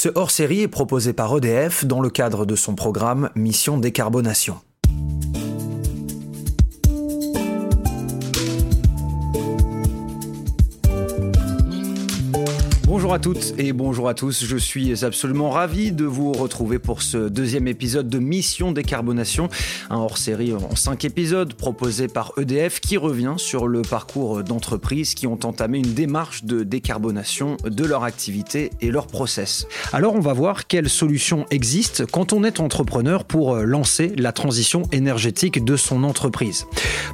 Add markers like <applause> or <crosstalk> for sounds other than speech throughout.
Ce hors-série est proposé par EDF dans le cadre de son programme Mission Décarbonation. Bonjour à toutes et bonjour à tous. Je suis absolument ravi de vous retrouver pour ce deuxième épisode de Mission Décarbonation, un hors-série en cinq épisodes proposé par EDF qui revient sur le parcours d'entreprises qui ont entamé une démarche de décarbonation de leur activité et leur process. Alors on va voir quelles solutions existent quand on est entrepreneur pour lancer la transition énergétique de son entreprise.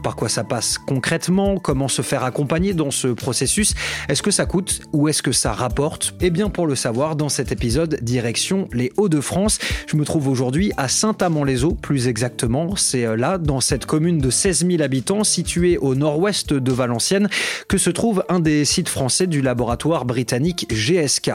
Par quoi ça passe concrètement? Comment se faire accompagner dans ce processus? Est-ce que ça coûte ou est-ce que ça rapporte? Eh bien, pour le savoir, dans cet épisode, direction les Hauts-de-France. Je me trouve aujourd'hui à Saint-Amand-les-Eaux, plus exactement. C'est euh, là, dans cette commune de 16 000 habitants, située au nord-ouest de Valenciennes, que se trouve un des sites français du laboratoire britannique GSK.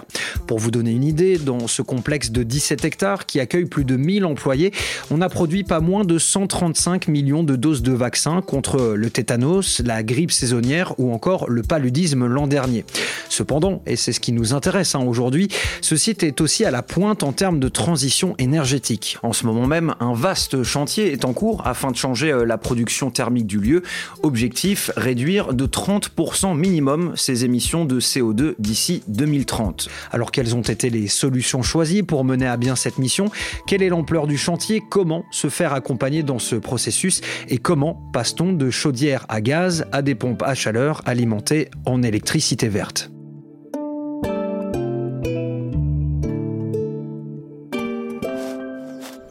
Pour vous donner une idée, dans ce complexe de 17 hectares qui accueille plus de 1000 employés, on a produit pas moins de 135 millions de doses de vaccins contre le tétanos, la grippe saisonnière ou encore le paludisme l'an dernier. Cependant, et c'est ce qui nous intéresse hein, aujourd'hui, ce site est aussi à la pointe en termes de transition énergétique. En ce moment même, un vaste chantier est en cours afin de changer euh, la production thermique du lieu. Objectif, réduire de 30% minimum ses émissions de CO2 d'ici 2030. Alors quelles ont été les solutions choisies pour mener à bien cette mission? Quelle est l'ampleur du chantier? Comment se faire accompagner dans ce processus? Et comment passe-t-on de chaudière à gaz à des pompes à chaleur alimentées en électricité verte?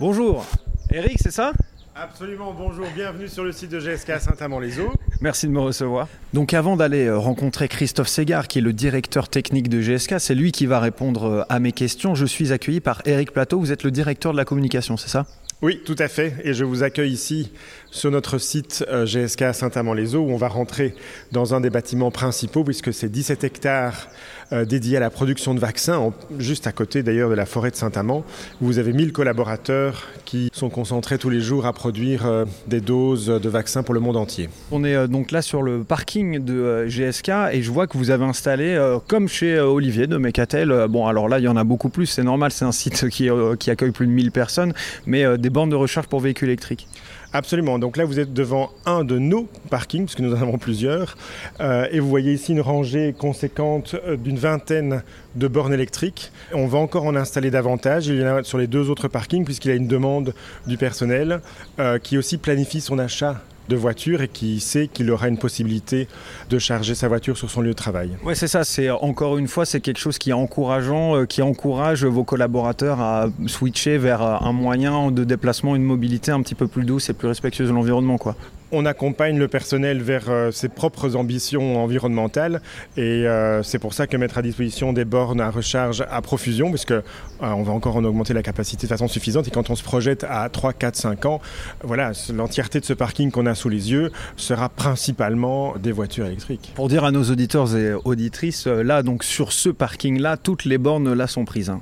Bonjour, Eric, c'est ça? Absolument, bonjour, bienvenue sur le site de GSK à Saint-Amand-les-Eaux. Merci de me recevoir. Donc avant d'aller euh, rencontrer Christophe Ségard, qui est le directeur technique de GSK, c'est lui qui va répondre euh, à mes questions. Je suis accueilli par Eric Plateau, vous êtes le directeur de la communication, c'est ça? Oui, tout à fait. Et je vous accueille ici sur notre site euh, GSK Saint-Amand-les-Eaux où on va rentrer dans un des bâtiments principaux puisque c'est 17 hectares euh, dédiés à la production de vaccins, juste à côté d'ailleurs de la forêt de Saint-Amand. Vous avez 1000 collaborateurs qui sont concentrés tous les jours à produire euh, des doses de vaccins pour le monde entier. On est donc là sur le parking de GSK et je vois que vous avez installé, comme chez Olivier de Mecatel, bon alors là il y en a beaucoup plus, c'est normal, c'est un site qui, qui accueille plus de 1000 personnes, mais des des bornes de recharge pour véhicules électriques. Absolument. Donc là, vous êtes devant un de nos parkings, puisque nous en avons plusieurs. Euh, et vous voyez ici une rangée conséquente euh, d'une vingtaine de bornes électriques. On va encore en installer davantage. Il y en a sur les deux autres parkings, puisqu'il y a une demande du personnel euh, qui aussi planifie son achat de voiture et qui sait qu'il aura une possibilité de charger sa voiture sur son lieu de travail. Oui, c'est ça. C'est encore une fois, c'est quelque chose qui est encourageant, euh, qui encourage vos collaborateurs à switcher vers euh, un moyen de déplacement, une mobilité un petit peu plus douce et plus respectueuse de l'environnement, quoi on accompagne le personnel vers euh, ses propres ambitions environnementales et euh, c'est pour ça que mettre à disposition des bornes à recharge à profusion, puisque euh, on va encore en augmenter la capacité de façon suffisante et quand on se projette à 3, 4, 5 ans, voilà, l'entièreté de ce parking qu'on a sous les yeux sera principalement des voitures électriques. Pour dire à nos auditeurs et auditrices, là donc sur ce parking-là, toutes les bornes là sont prises. Hein.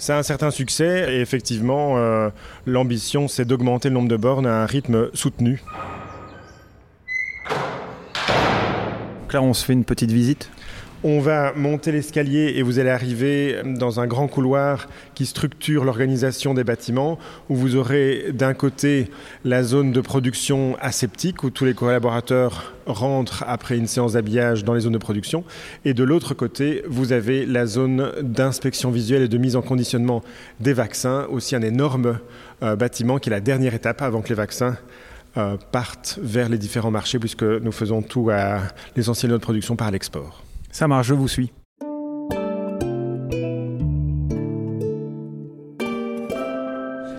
C'est un certain succès et effectivement, euh, l'ambition, c'est d'augmenter le nombre de bornes à un rythme soutenu. Donc on se fait une petite visite? On va monter l'escalier et vous allez arriver dans un grand couloir qui structure l'organisation des bâtiments où vous aurez d'un côté la zone de production aseptique où tous les collaborateurs rentrent après une séance d'habillage dans les zones de production et de l'autre côté vous avez la zone d'inspection visuelle et de mise en conditionnement des vaccins, aussi un énorme euh, bâtiment qui est la dernière étape avant que les vaccins euh, partent vers les différents marchés puisque nous faisons tout à l'essentiel de notre production par l'export. Ça marche, je vous suis.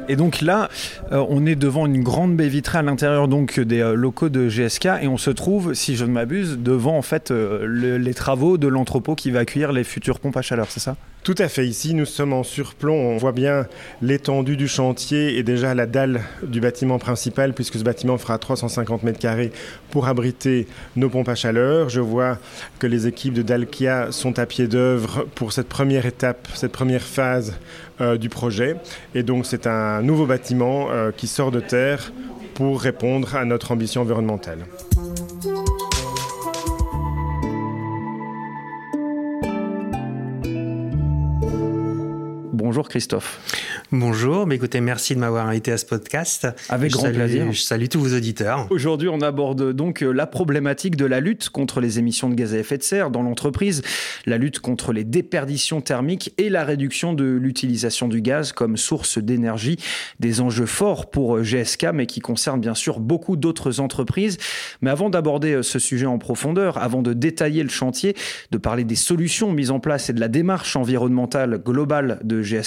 Et donc là, euh, on est devant une grande baie vitrée à l'intérieur donc des euh, locaux de GSK et on se trouve, si je ne m'abuse, devant en fait euh, les travaux de l'entrepôt qui va accueillir les futures pompes à chaleur, c'est ça? Tout à fait. Ici, nous sommes en surplomb. On voit bien l'étendue du chantier et déjà la dalle du bâtiment principal, puisque ce bâtiment fera 350 mètres carrés pour abriter nos pompes à chaleur. Je vois que les équipes de Dalkia sont à pied d'œuvre pour cette première étape, cette première phase euh, du projet. Et donc, c'est un nouveau bâtiment euh, qui sort de terre pour répondre à notre ambition environnementale. Bonjour Christophe. Bonjour, mais écoutez, merci de m'avoir invité à ce podcast. Avec grand plaisir. Je salue tous vos auditeurs. Aujourd'hui, on aborde donc la problématique de la lutte contre les émissions de gaz à effet de serre dans l'entreprise, la lutte contre les déperditions thermiques et la réduction de l'utilisation du gaz comme source d'énergie. Des enjeux forts pour GSK, mais qui concernent bien sûr beaucoup d'autres entreprises. Mais avant d'aborder ce sujet en profondeur, avant de détailler le chantier, de parler des solutions mises en place et de la démarche environnementale globale de GSK,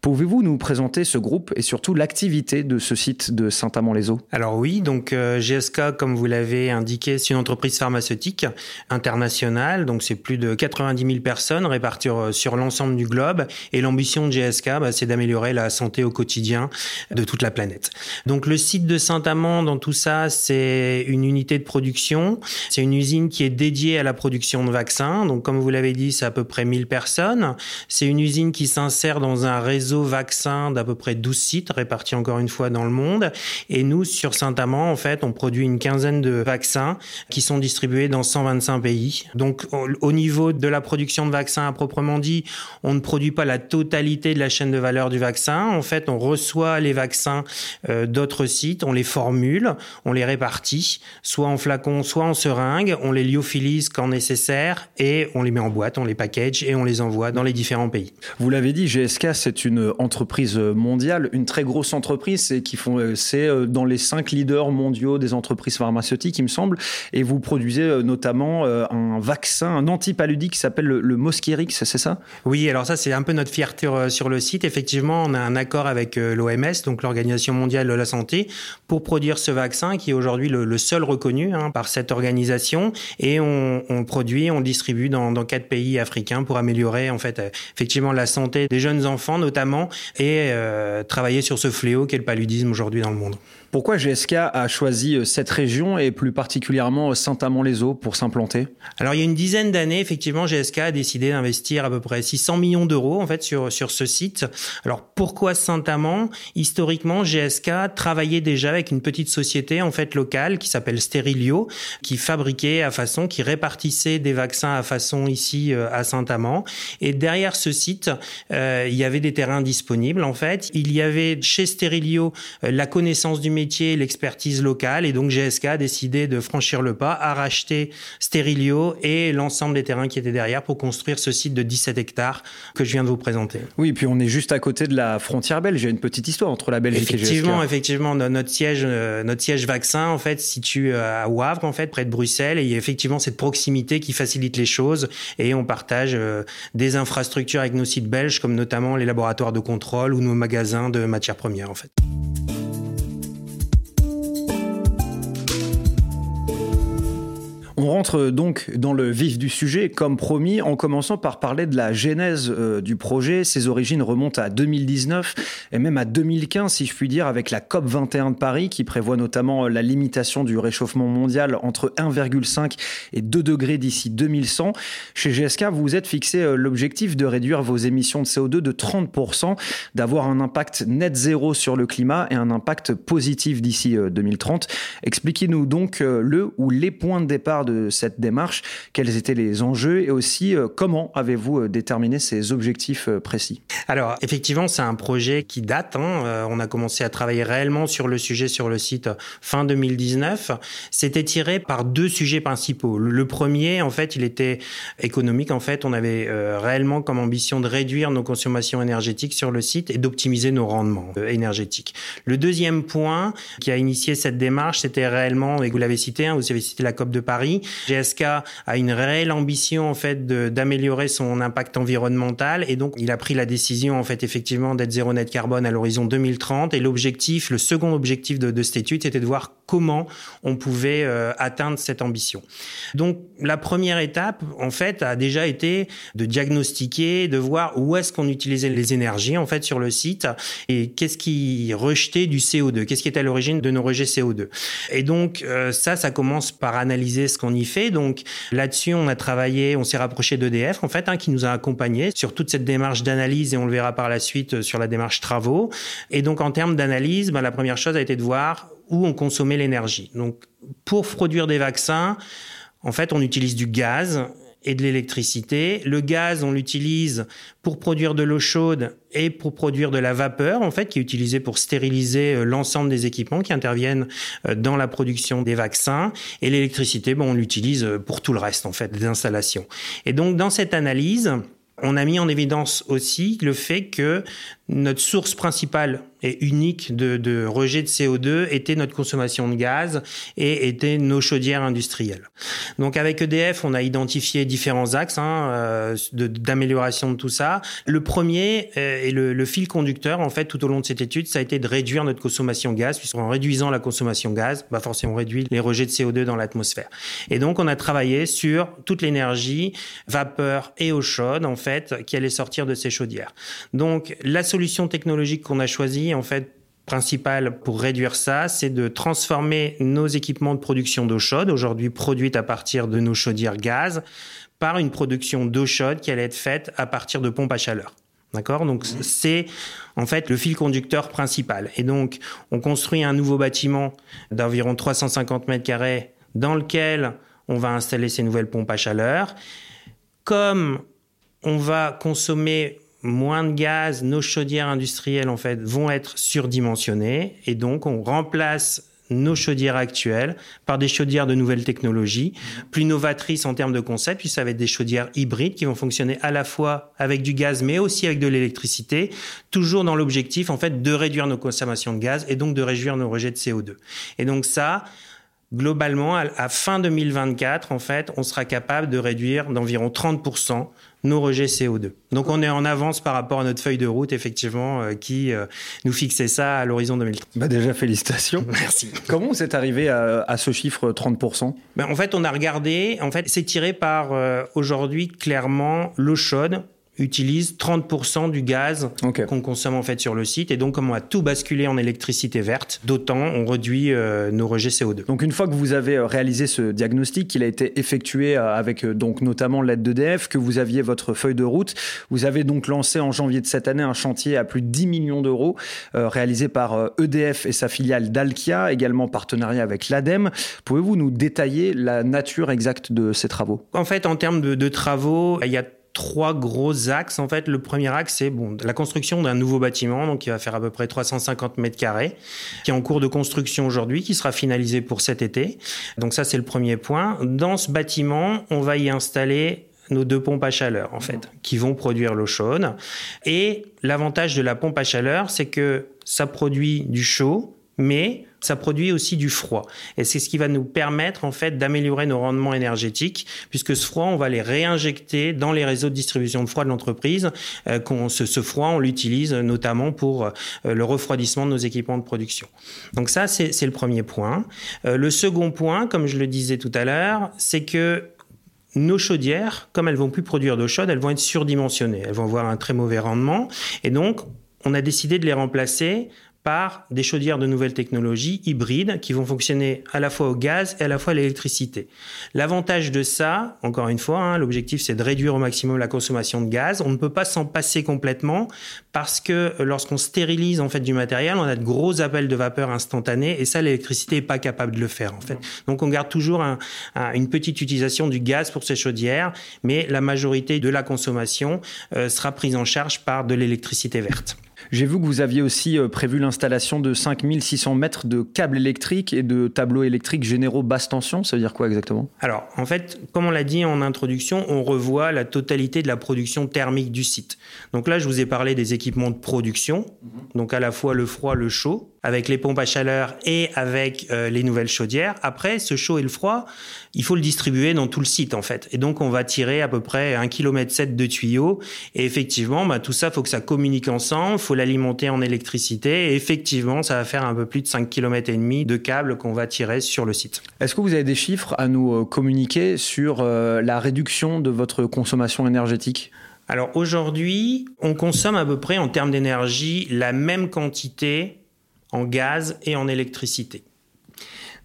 pouvez-vous nous présenter ce groupe et surtout l'activité de ce site de Saint-Amand-les-Eaux? Alors oui, donc euh, GSK, comme vous l'avez indiqué, c'est une entreprise pharmaceutique internationale, donc c'est plus de 90 000 personnes réparties euh, sur l'ensemble du globe. Et l'ambition de GSK, bah, c'est d'améliorer la santé au quotidien de toute la planète. Donc le site de Saint-Amand, dans tout ça, c'est une unité de production. C'est une usine qui est dédiée à la production de vaccins. Donc comme vous l'avez dit, c'est à peu près 1000 personnes. C'est une usine qui s'insère dans un réseau vaccin d'à peu près 12 sites répartis encore une fois dans le monde. Et nous, sur Saint-Amand, en fait, on produit une quinzaine de vaccins qui sont distribués dans 125 pays. Donc, au niveau de la production de vaccins à proprement dit, on ne produit pas la totalité de la chaîne de valeur du vaccin. En fait, on reçoit les vaccins euh, d'autres sites, on les formule, on les répartit, soit en flacon, soit en seringue, on les lyophilise quand nécessaire et on les met en boîte, on les package et on les envoie dans les différents pays. Vous l'avez dit, GSK, c'est une entreprise mondiale, une très grosse entreprise, et qui font, euh, c'est euh, dans les cinq leaders mondiaux des entreprises pharmaceutiques, il me semble, et vous produisez euh, notamment un vaccin, un antipaludique qui s'appelle le, le Mosquirix, c'est ça? Oui, alors ça c'est un peu notre fierté sur le site. Effectivement, on a un accord avec l'OMS, donc l'Organisation mondiale de la santé, pour produire ce vaccin qui est aujourd'hui le, seul reconnu hein, par cette organisation, et on, on produit, on distribue dans, dans quatre pays africains pour améliorer en fait effectivement la santé des jeunes enfants notamment et euh, travailler sur ce fléau qu'est le paludisme aujourd'hui dans le monde. Pourquoi GSK a choisi euh, cette région et plus particulièrement euh, Saint-Amand-les-Eaux pour s'implanter? Alors il y a une dizaine d'années, effectivement, GSK a décidé d'investir à peu près 600 millions d'euros en fait sur sur ce site. Alors pourquoi Saint-Amand? Historiquement, GSK travaillait déjà avec une petite société en fait locale qui s'appelle Sterilio, qui fabriquait à façon, qui répartissait des vaccins à façon ici euh, à Saint-Amand. Et derrière ce site, il y avait des terrains disponibles en fait. Il y avait chez Sterilio la connaissance du métier l'expertise locale. Et donc GSK a décidé de franchir le pas, à racheter Sterilio et l'ensemble des terrains qui étaient derrière pour construire ce site de 17 hectares que je viens de vous présenter. Oui, puis on est juste à côté de la frontière belge. Il y a une petite histoire entre la Belgique et GSK. Effectivement, effectivement, notre siège, euh, notre siège vaccin en fait situe euh, à Wavre en fait près de Bruxelles et il y a effectivement cette proximité qui facilite les choses et on partage euh, des infrastructures avec nos sites belges comme notamment les laboratoires de contrôle ou nos magasins de matières premières en fait. On rentre donc dans le vif du sujet, comme promis, en commençant par parler de la genèse euh, du projet. Ses origines remontent à 2019 et même à 2015, si je puis dire, avec la COP 21 de Paris, qui prévoit notamment la limitation du réchauffement mondial entre 1,5 et 2 degrés d'ici 2100. Chez GSK, vous vous êtes fixé euh, l'objectif de réduire vos émissions de CO2 de 30%, d'avoir un impact net zéro sur le climat et un impact positif d'ici 2030. Euh, Expliquez-nous donc le ou les points de départ de cette démarche Quels étaient les enjeux et aussi euh, comment avez-vous euh, déterminé ces objectifs euh, précis? Alors effectivement, c'est un projet qui date. Hein. On a commencé à travailler réellement sur le sujet sur le site fin 2019. C'était tiré par deux sujets principaux. Le premier, en fait, il était économique. En fait, on avait réellement comme ambition de réduire nos consommations énergétiques sur le site et d'optimiser nos rendements énergétiques. Le deuxième point qui a initié cette démarche, c'était réellement, et vous l'avez cité, hein, vous avez cité la COP de Paris, GSK a une réelle ambition en fait d'améliorer son impact environnemental et donc il a pris la décision en fait effectivement d'être zéro net carbone à l'horizon 2030 et l'objectif, le second objectif de, cette étude, était de voir comment on pouvait euh, atteindre cette ambition. Donc la première étape en fait a déjà été de diagnostiquer, de voir où est-ce qu'on utilisait les énergies en fait sur le site et qu'est-ce qui rejetait du CO2, qu'est-ce qui est à l'origine de nos rejets CO2. Et donc euh, ça, ça commence par analyser ce qu'on y fait. Donc là-dessus, on a travaillé, on s'est rapproché d'EDF en fait, hein, qui nous a accompagnés sur toute cette démarche d'analyse et on le verra par la suite euh, sur la démarche travaux. Et donc en termes d'analyse, ben, la première chose a été de voir où on consommait l'énergie. Donc pour produire des vaccins, en fait, on utilise du gaz et de l'électricité. Le gaz, on l'utilise pour produire de l'eau chaude et pour produire de la vapeur, en fait, qui est utilisée pour stériliser euh, l'ensemble des équipements qui interviennent euh, dans la production des vaccins. Et l'électricité, bon, on l'utilise euh, pour tout le reste, en fait, des installations. Et donc, dans cette analyse, on a mis en évidence aussi le fait que notre source principale et unique de, rejet de CO2 était notre consommation de gaz et était nos chaudières industrielles. Donc avec EDF, on a identifié différents axes hein, euh, d'amélioration de, tout ça. Le premier euh, et le, fil conducteur, en fait, tout au long de cette étude, ça a été de réduire notre consommation de gaz, puisqu'en réduisant la consommation de gaz, bah forcément on réduit les rejets de CO2 dans l'atmosphère. Et donc on a travaillé sur toute l'énergie, vapeur et eau chaude, en fait, qui allait sortir de ces chaudières. Donc la solution technologique qu'on a choisie, en fait, principale pour réduire ça, c'est de transformer nos équipements de production d'eau chaude, aujourd'hui produite à partir de nos chaudières gaz, par une production d'eau chaude qui allait être faite à partir de pompes à chaleur. D'accord? Donc c'est en fait le fil conducteur principal. Et donc on construit un nouveau bâtiment d'environ 350 mètres carrés dans lequel on va installer ces nouvelles pompes à chaleur. Comme on va consommer moins de gaz, nos chaudières industrielles en fait vont être surdimensionnées et donc on remplace nos chaudières actuelles par des chaudières de nouvelles technologies, plus novatrices en termes de concept, puis ça va être des chaudières hybrides qui vont fonctionner à la fois avec du gaz mais aussi avec de l'électricité, toujours dans l'objectif en fait de réduire nos consommations de gaz et donc de réduire nos rejets de CO2. Et donc ça, globalement, à, fin 2024, en fait, on sera capable de réduire d'environ 30% nos rejets CO2. Donc on est en avance par rapport à notre feuille de route, effectivement, euh, qui euh, nous fixait ça à l'horizon 2030. Bah déjà, félicitations. <laughs> Merci. Comment vous êtes arrivé à, ce chiffre 30% ben, En fait, on a regardé, en fait, c'est tiré par euh, aujourd'hui clairement l'eau chaude utilise 30% du gaz qu'on consomme en fait sur le site et donc comme on a tout basculé en électricité verte, d'autant on réduit euh, nos rejets CO2. Donc une fois que vous avez euh, réalisé ce diagnostic, qu'il a été effectué euh, avec donc notamment l'aide d'EDF, que vous aviez votre feuille de route, vous avez donc lancé en janvier de cette année un chantier à plus de 10 millions d'euros réalisé par EDF et sa filiale Dalkia, également partenariat avec l'ADEME. Pouvez-vous nous détailler la nature exacte de ces travaux? En fait, en termes de, de travaux, il y a trois gros axes. En fait, le premier axe, c'est bon, la construction d'un nouveau bâtiment, donc qui va faire à peu près 350 mètres carrés, qui est en cours de construction aujourd'hui, qui sera finalisé pour cet été. Donc ça, c'est le premier point. Dans ce bâtiment, on va y installer nos deux pompes à chaleur, en fait, qui vont produire l'eau chaude. Et l'avantage de la pompe à chaleur, c'est que ça produit du chaud, mais ça produit aussi du froid. Et c'est ce qui va nous permettre en fait d'améliorer nos rendements énergétiques, puisque ce froid, on va les réinjecter dans les réseaux de distribution de froid de l'entreprise. Euh, ce, ce, froid, on l'utilise notamment pour euh, le refroidissement de nos équipements de production. Donc ça, c'est le premier point. Euh, le second point, comme je le disais tout à l'heure, c'est que nos chaudières, comme elles vont plus produire d'eau chaude, elles vont être surdimensionnées. Elles vont avoir un très mauvais rendement. Et donc, on a décidé de les remplacer par des chaudières de nouvelles technologies hybrides qui vont fonctionner à la fois au gaz et à la fois à l'électricité. L'avantage de ça, encore une fois, hein, l'objectif c'est de réduire au maximum la consommation de gaz. On ne peut pas s'en passer complètement parce que lorsqu'on stérilise en fait du matériel, on a de gros appels de vapeur instantanés et ça l'électricité est pas capable de le faire en fait. Donc on garde toujours un, une petite utilisation du gaz pour ces chaudières, mais la majorité de la consommation euh, sera prise en charge par de l'électricité verte. J'ai vu que vous aviez aussi euh, prévu l'installation de 5600 mètres de câbles électriques et de tableaux électriques généraux basse tension. Ça veut dire quoi exactement? Alors, en fait, comme on l'a dit en introduction, on revoit la totalité de la production thermique du site. Donc là, je vous ai parlé des équipements de production, mhm. donc à la fois le froid, le chaud, avec les pompes à chaleur et avec euh, les nouvelles chaudières. Après, ce chaud et le froid, il faut le distribuer dans tout le site en fait. Et donc, on va tirer à peu près 1,7 km de tuyaux. Et effectivement, bah, tout ça, faut que ça communique ensemble, faut l'alimenter en électricité. Et effectivement, ça va faire un peu plus de 5 km et demi de câbles qu'on va tirer sur le site. Est-ce que vous avez des chiffres à nous euh, communiquer sur euh, la réduction de votre consommation énergétique? Alors aujourd'hui, on consomme à peu près en termes d'énergie la même quantité en gaz et en électricité.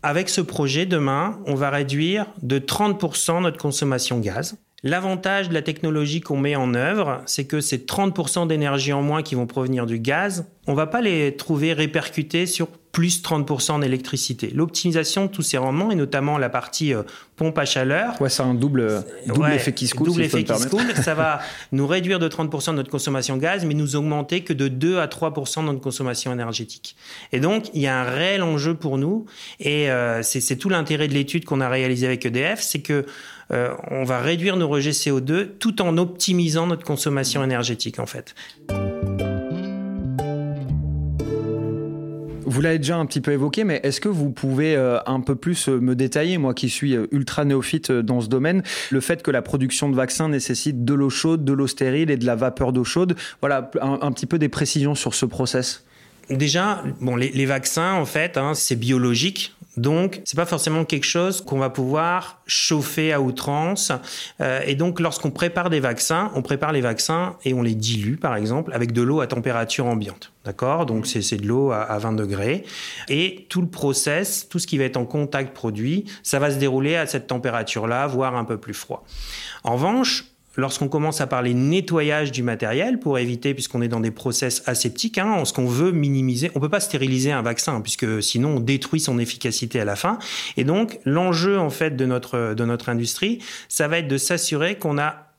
Avec ce projet, demain, on va réduire de 30% notre consommation gaz L'avantage de la technologie qu'on met en œuvre, c'est que ces 30% d'énergie en moins qui vont provenir du gaz, on va pas les trouver répercutés sur plus 30% d'électricité. L'optimisation de tous ces rendements, et notamment la partie euh, pompe à chaleur. Ouais, c'est un double, double effet qui se coule. Double effet qui se coule. Ça va <laughs> nous réduire de 30% de notre consommation de gaz, mais nous augmenter que de 2 à 3% de notre consommation énergétique. Et donc, il y a un réel enjeu pour nous. Et euh, c'est tout l'intérêt de l'étude qu'on a réalisée avec EDF, c'est que euh, on va réduire nos rejets CO2 tout en optimisant notre consommation énergétique, en fait. Vous l'avez déjà un petit peu évoqué, mais est-ce que vous pouvez euh, un peu plus euh, me détailler, moi qui suis ultra néophyte dans ce domaine, le fait que la production de vaccins nécessite de l'eau chaude, de l'eau stérile et de la vapeur d'eau chaude? Voilà, un, petit peu des précisions sur ce process. Déjà, bon, les, vaccins, en fait, hein, c'est biologique. Donc, c'est pas forcément quelque chose qu'on va pouvoir chauffer à outrance. Euh, et donc, lorsqu'on prépare des vaccins, on prépare les vaccins et on les dilue, par exemple, avec de l'eau à température ambiante. D'accord? Donc, c'est de l'eau à, à 20 degrés. Et tout le process, tout ce qui va être en contact produit, ça va se dérouler à cette température-là, voire un peu plus froid. En revanche, lorsqu'on commence à parler nettoyage du matériel pour éviter, puisqu'on est dans des process aseptiques, hein, ce qu'on veut minimiser, on peut pas stériliser un vaccin puisque sinon on détruit son efficacité à la fin. Et donc l'enjeu en fait de notre de notre industrie, ça va être de s'assurer qu'on a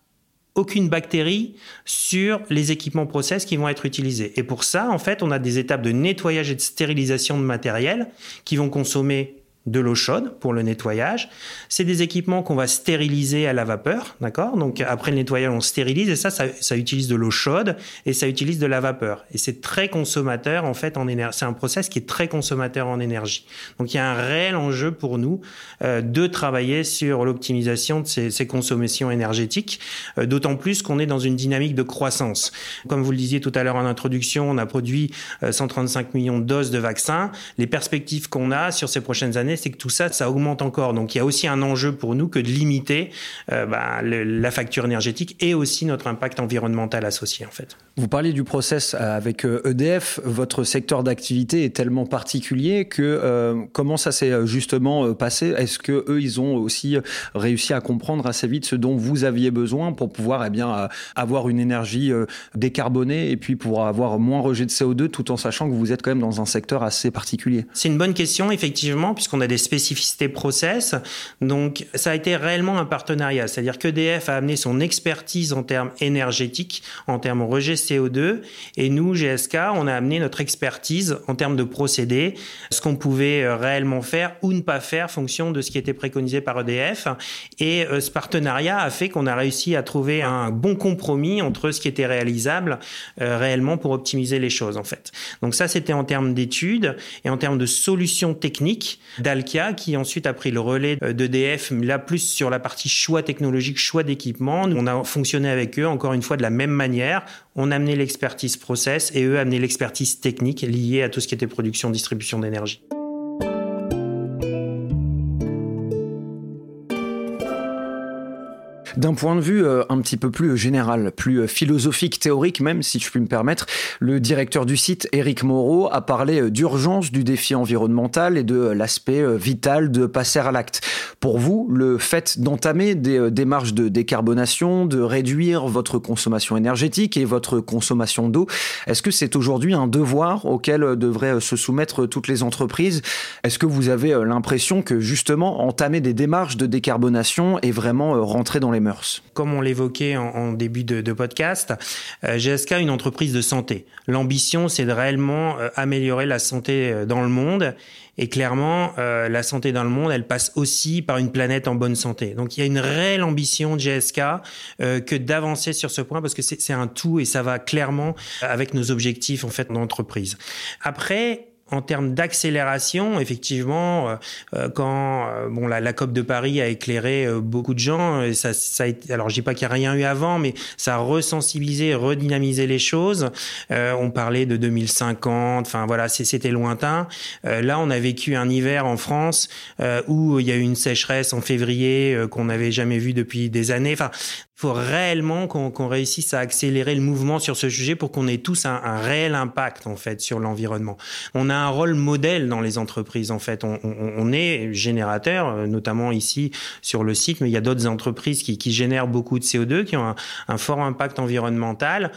aucune bactérie sur les équipements process qui vont être utilisés. Et pour ça, en fait, on a des étapes de nettoyage et de stérilisation de matériel qui vont consommer de l'eau chaude pour le nettoyage. C'est des équipements qu'on va stériliser à la vapeur, d'accord? Donc après le nettoyage, on stérilise et ça, ça, utilise de l'eau chaude et ça utilise de la vapeur. Et c'est très consommateur en fait en énergie. C'est un process qui est très consommateur en énergie. Donc il y a un réel enjeu pour nous euh, de travailler sur l'optimisation de ces, consommations énergétiques, euh, d'autant plus qu'on est dans une dynamique de croissance. Comme vous le disiez tout à l'heure en introduction, on a produit 135 euh, millions de doses de vaccins. Les perspectives qu'on a sur ces prochaines années c'est que tout ça, ça augmente encore. Donc il y a aussi un enjeu pour nous que de limiter euh, bah, la facture énergétique et aussi notre impact environnemental associé en fait. Vous parliez du process euh, avec EDF. Euh, e Votre secteur d'activité est tellement particulier que comment ça s'est justement passé? Est-ce que eux, ils ont aussi réussi à comprendre assez vite ce dont vous aviez besoin pour pouvoir eh bien avoir une énergie décarbonée et puis pour avoir moins rejet de CO2 tout en sachant que vous êtes quand même dans un secteur assez particulier? C'est une bonne question effectivement puisqu'on a des spécificités process. Donc, ça a été réellement un partenariat. C'est-à-dire qu'EDF a amené son expertise en termes énergétiques, en termes rejet CO2. Et nous, GSK, on a amené notre expertise en termes de procédés, ce qu'on pouvait euh, réellement faire ou ne pas faire, fonction de ce qui était préconisé par EDF. Et euh, ce partenariat a fait qu'on a réussi à trouver un bon compromis entre ce qui était réalisable euh, réellement pour optimiser les choses, en fait. Donc ça, c'était en termes d'études et en termes de solutions techniques d'Alkia qui ensuite a pris le relais d'EDF, là plus sur la partie choix technologique, choix d'équipement. On a fonctionné avec eux encore une fois de la même manière. On a amené l'expertise process et eux amené l'expertise technique liée à tout ce qui était production, distribution d'énergie. D'un point de vue euh, un petit peu plus général, plus euh, philosophique, théorique même, si je puis me permettre, le directeur du site, Éric Moreau, a parlé euh, d'urgence du défi environnemental et de l'aspect vital de passer à l'acte. Pour vous, le fait d'entamer des démarches de décarbonation, de réduire votre consommation énergétique et votre consommation d'eau, est-ce que c'est aujourd'hui un devoir auquel devraient se soumettre toutes les entreprises? Est-ce que vous avez l'impression que justement entamer des démarches de décarbonation est vraiment rentrer dans les mœurs? Comme on l'évoquait en, début de, podcast, euh, GSK est une entreprise de santé. L'ambition, c'est de réellement euh, améliorer la santé euh, dans le monde. Et clairement, la santé dans le monde, elle passe aussi par une planète en bonne santé. Donc il y a une réelle ambition de GSK que d'avancer sur ce point parce que c'est un tout et ça va clairement avec nos objectifs en fait d'entreprise. Après, en termes d'accélération, effectivement, euh, euh, quand euh, bon la, la, COP de Paris a éclairé beaucoup de gens, et ça, ça a été, alors je dis pas qu'il n'y a rien eu avant, mais ça a resensibilisé, redynamisé les choses. on parlait de 2050, enfin voilà, c'était lointain. là, on a vécu un hiver en France où il y a eu une sécheresse en février qu'on n'avait jamais vu depuis des années. Enfin, faut réellement qu'on réussisse à accélérer le mouvement sur ce sujet pour qu'on ait tous un, réel impact en fait sur l'environnement. On a un rôle modèle dans les entreprises en fait. On, est générateur, euh, notamment ici sur le site, mais il y a d'autres entreprises qui, génèrent beaucoup de CO2, qui ont un, fort impact environnemental.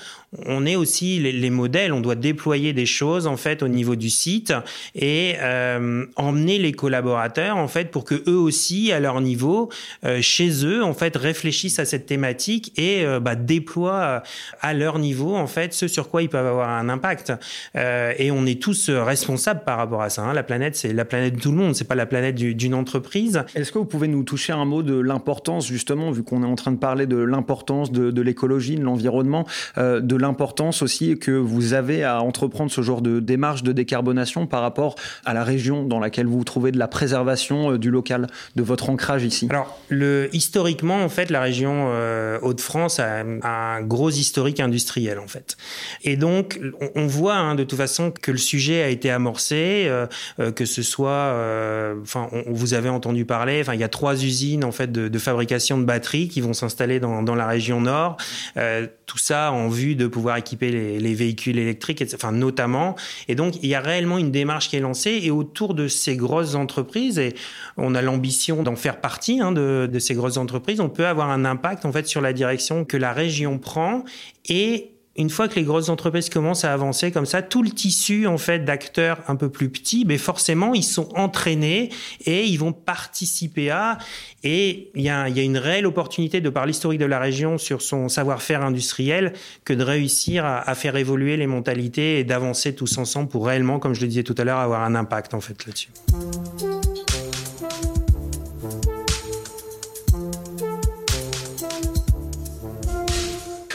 On est aussi les, les, modèles. On doit déployer des choses en fait au niveau du site et euh, emmener les collaborateurs en fait pour que eux aussi à leur niveau, euh, chez eux en fait réfléchissent à cette thématique et euh, bah, déploient euh, à leur niveau en fait ce sur quoi ils peuvent avoir un impact. Euh, et on est tous responsables par rapport à ça. Hein. La planète, c'est la planète de tout le monde, c'est pas la planète d'une entreprise. Est-ce que vous pouvez nous toucher un mot de l'importance justement, vu qu'on est en train de parler de l'importance de, de l'écologie, de l'environnement, euh, de l'importance aussi que vous avez à entreprendre ce genre de démarche de décarbonation par rapport à la région dans laquelle vous vous trouvez, de la préservation du local, de votre ancrage ici? Alors, le, historiquement, en fait, la région Hauts-de-France a, un gros historique industriel en fait. Et donc on, voit hein, de toute façon que le sujet a été amorcé, euh, euh, que ce soit, enfin vous avez entendu parler, enfin il y a trois usines en fait de, fabrication de batteries qui vont s'installer dans, la région nord. tout ça en vue de pouvoir équiper les, les véhicules électriques, enfin notamment. Et donc il y a réellement une démarche qui est lancée et autour de ces grosses entreprises et on a l'ambition d'en faire partie hein, de, de ces grosses entreprises, on peut avoir un impact en fait sur la direction que la région prend et une fois que les grosses entreprises commencent à avancer comme ça, tout le tissu en fait d'acteurs un peu plus petits, mais forcément ils sont entraînés et ils vont participer à. Et il y a, y a une réelle opportunité de par l'historique de la région sur son savoir-faire industriel que de réussir à, à, faire évoluer les mentalités et d'avancer tous ensemble pour réellement, comme je le disais tout à l'heure, avoir un impact en fait là-dessus.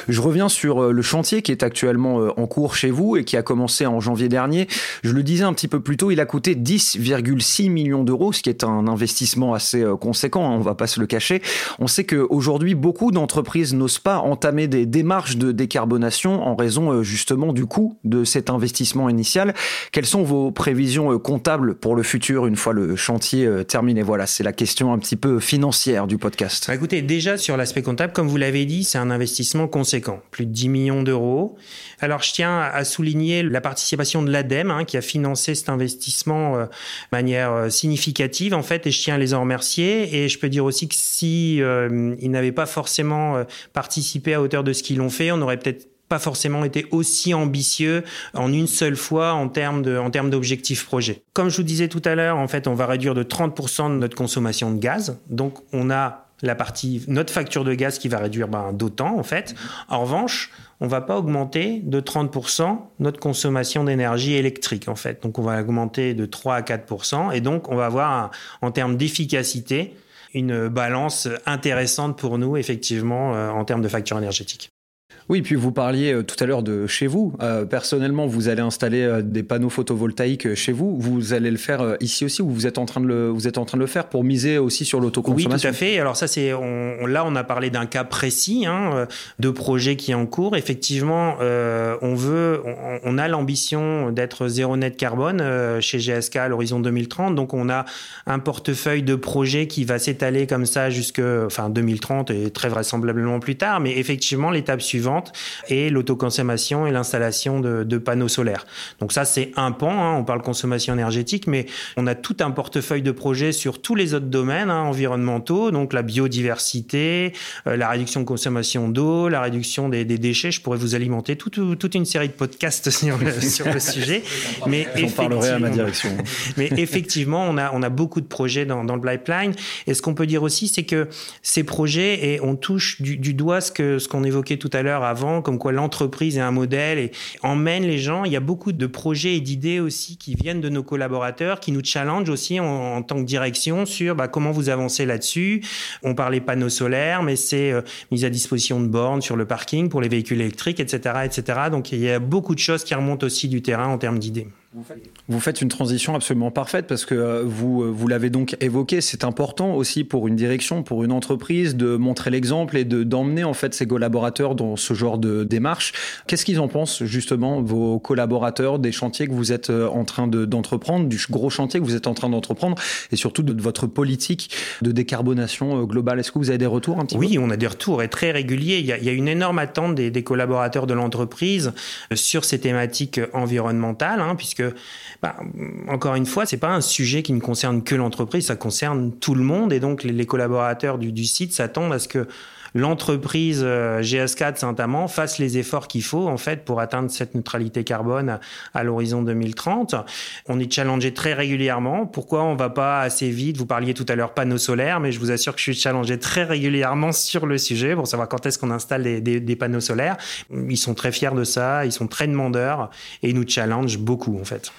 Je reviens sur euh, le chantier qui est actuellement euh, en cours chez vous et qui a commencé en janvier dernier. Je le disais un petit peu plus tôt, il a coûté 10,6 millions d'euros, ce qui est un investissement assez euh, conséquent, hein, on va pas se le cacher. On sait qu'aujourd'hui, beaucoup d'entreprises n'osent pas entamer des démarches de décarbonation en raison justement du coût de cet investissement initial. Quelles sont vos prévisions comptables pour le futur une fois le chantier terminé? Voilà, c'est la question un petit peu financière du podcast. Bah écoutez, déjà sur l'aspect comptable, comme vous l'avez dit, c'est un investissement conséquent plus de 10 millions d'euros. Alors je tiens à souligner la participation de l'ADEME hein, qui a financé cet investissement euh, de manière euh, significative en fait et je tiens à les en remercier et je peux dire aussi que si euh, ils n'avaient pas forcément participé à hauteur de ce qu'ils ont fait, on aurait peut-être pas forcément été aussi ambitieux en une seule fois en termes de en termes d'objectifs projet. Comme je vous disais tout à l'heure, en fait, on va réduire de 30% de notre consommation de gaz. Donc on a la partie notre facture de gaz qui va réduire ben, d'autant en fait. En revanche, on va pas augmenter de 30% notre consommation d'énergie électrique en fait. Donc on va augmenter de 3 à 4% et donc on va avoir en termes d'efficacité une balance intéressante pour nous effectivement euh, en termes de facture énergétique. Oui, puis vous parliez euh, tout à l'heure de chez vous. Euh, personnellement, vous allez installer euh, des panneaux photovoltaïques chez vous. Vous allez le faire ici aussi ou vous êtes en train de le, vous êtes en train de le faire pour miser aussi sur l'autoconsommation Oui, tout à fait. Alors ça, c'est on, là, on a parlé d'un cas précis hein, de projet qui est en cours. Effectivement, euh, on veut, on, on a l'ambition d'être zéro net carbone euh, chez GSK à l'horizon 2030. Donc, on a un portefeuille de projets qui va s'étaler comme ça jusque, enfin, 2030 et très vraisemblablement plus tard. Mais effectivement, l'étape suivante et l'autoconsommation et l'installation de, de, panneaux solaires. Donc ça, c'est un pan, hein, on parle consommation énergétique, mais on a tout un portefeuille de projets sur tous les autres domaines hein, environnementaux, donc la biodiversité, euh, la réduction de consommation d'eau, la réduction des, des, déchets. Je pourrais vous alimenter toute, toute une série de podcasts <laughs> sur le, sur le sujet. Mais J'en parlerai à ma direction. <laughs> mais effectivement, on a, on a beaucoup de projets dans, dans le pipeline. Et ce qu'on peut dire aussi, c'est que ces projets, et on touche du, du doigt ce qu'on évoquait tout à l'heure avant, comme quoi l'entreprise est un modèle et emmène les gens. Il y a beaucoup de projets et d'idées aussi qui viennent de nos collaborateurs, qui nous challenge aussi en, en, tant que direction sur bah, comment vous avancez là-dessus. On parlait panneaux solaires, mais c'est euh, mise à disposition de bornes sur le parking pour les véhicules électriques, etc., etc. Donc il y a beaucoup de choses qui remontent aussi du terrain en termes d'idées. Vous faites une transition absolument parfaite parce que euh, vous, euh, vous l'avez donc évoqué, c'est important aussi pour une direction, pour une entreprise de montrer l'exemple et de d'emmener en fait ses collaborateurs dans ce genre de démarche. Qu'est-ce qu'ils en pensent justement vos collaborateurs des chantiers que vous êtes euh, en train d'entreprendre, du gros chantier que vous êtes en train d'entreprendre et surtout de, votre politique de décarbonation globale? Est-ce que vous avez des retours un petit oui, on a des retours et très réguliers. Il y a, il y a une énorme attente des, des collaborateurs de l'entreprise sur ces thématiques environnementales, hein, puisque bah, encore une fois, c'est pas un sujet qui ne concerne que l'entreprise, ça concerne tout le monde. Et donc les, collaborateurs du, du site s'attendent à ce que l'entreprise euh, GS4 Saint-Amand fasse les efforts qu'il faut en fait pour atteindre cette neutralité carbone à, l'horizon 2030. On est challengé très régulièrement. Pourquoi on va pas assez vite? Vous parliez tout à l'heure panneaux solaires, mais je vous assure que je suis challengé très régulièrement sur le sujet pour savoir quand est-ce qu'on installe des, des, panneaux solaires. Ils sont très fiers de ça, ils sont très demandeurs et ils nous challengent beaucoup en fait.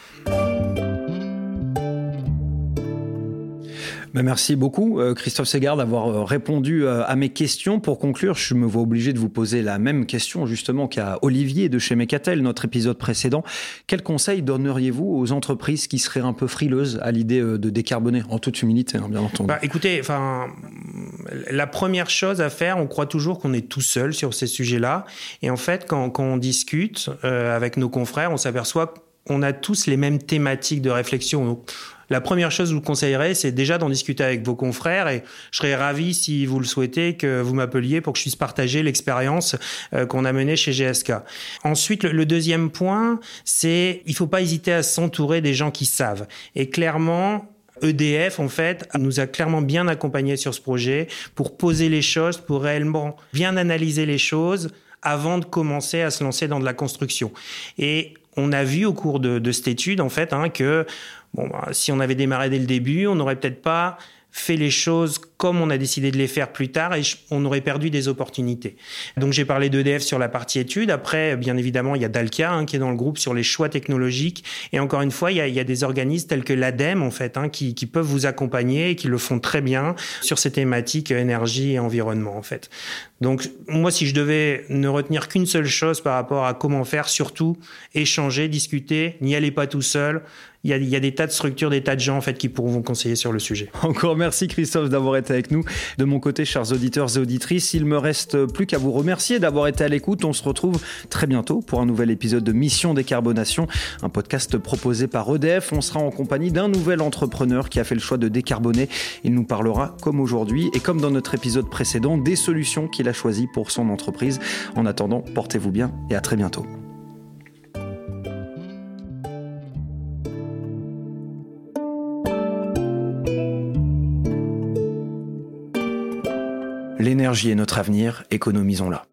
Ben, merci beaucoup, euh, Christophe Segard, d'avoir euh, répondu euh, à mes questions. Pour conclure, je me vois obligé de vous poser la même question, justement, qu'à Olivier de chez Mecatel, notre épisode précédent. Quel conseil donneriez-vous aux entreprises qui seraient un peu frileuses à l'idée de décarboner, en toute humilité, hein, bien entendu? Bah, Écoutez, la première chose à faire, on croit toujours qu'on est tout seul sur ces sujets-là. Et en fait, quand on discute avec nos confrères, on s'aperçoit qu'on a tous les mêmes thématiques de réflexion. La première chose que je vous conseillerais, c'est déjà d'en discuter avec vos confrères et je serais ravi, si vous le souhaitez, que vous m'appeliez pour que je puisse partager l'expérience euh, qu'on a menée chez GSK. Ensuite, le, deuxième point, c'est il faut pas hésiter à s'entourer des gens qui savent. Et clairement, EDF, en fait, nous a clairement bien accompagnés sur ce projet pour poser les choses, pour réellement bien analyser les choses avant de commencer à se lancer dans de la construction. Et on a vu au cours de, cette étude, en fait, hein, que bah, si on avait démarré dès le début, on n'aurait peut-être pas fait les choses comme on a décidé de les faire plus tard et on aurait perdu des opportunités. Donc j'ai parlé d'EDF sur la partie études. Après, bien évidemment, il y a Dalkia hein, qui est dans le groupe sur les choix technologiques. Et encore une fois, il y a, des organismes tels que l'ADEME en fait hein, qui, qui, peuvent vous accompagner et qui le font très bien sur ces thématiques énergie et environnement en fait. Donc moi, si je devais ne retenir qu'une seule chose par rapport à comment faire, surtout échanger, discuter, n'y allez pas tout seul. Il y, a, des tas de structures, des tas de gens en fait qui pourront vous conseiller sur le sujet. Encore merci Christophe d'avoir été avec nous. De mon côté, chers auditeurs et auditrices, il me reste plus qu'à vous remercier d'avoir été à l'écoute. On se retrouve très bientôt pour un nouvel épisode de Mission Décarbonation, un podcast proposé par EDF. On sera en compagnie d'un nouvel entrepreneur qui a fait le choix de décarboner. Il nous parlera, comme aujourd'hui et comme dans notre épisode précédent, des solutions qu'il a choisies pour son entreprise. En attendant, portez-vous bien et à très bientôt. L'énergie est notre avenir, économisons-la.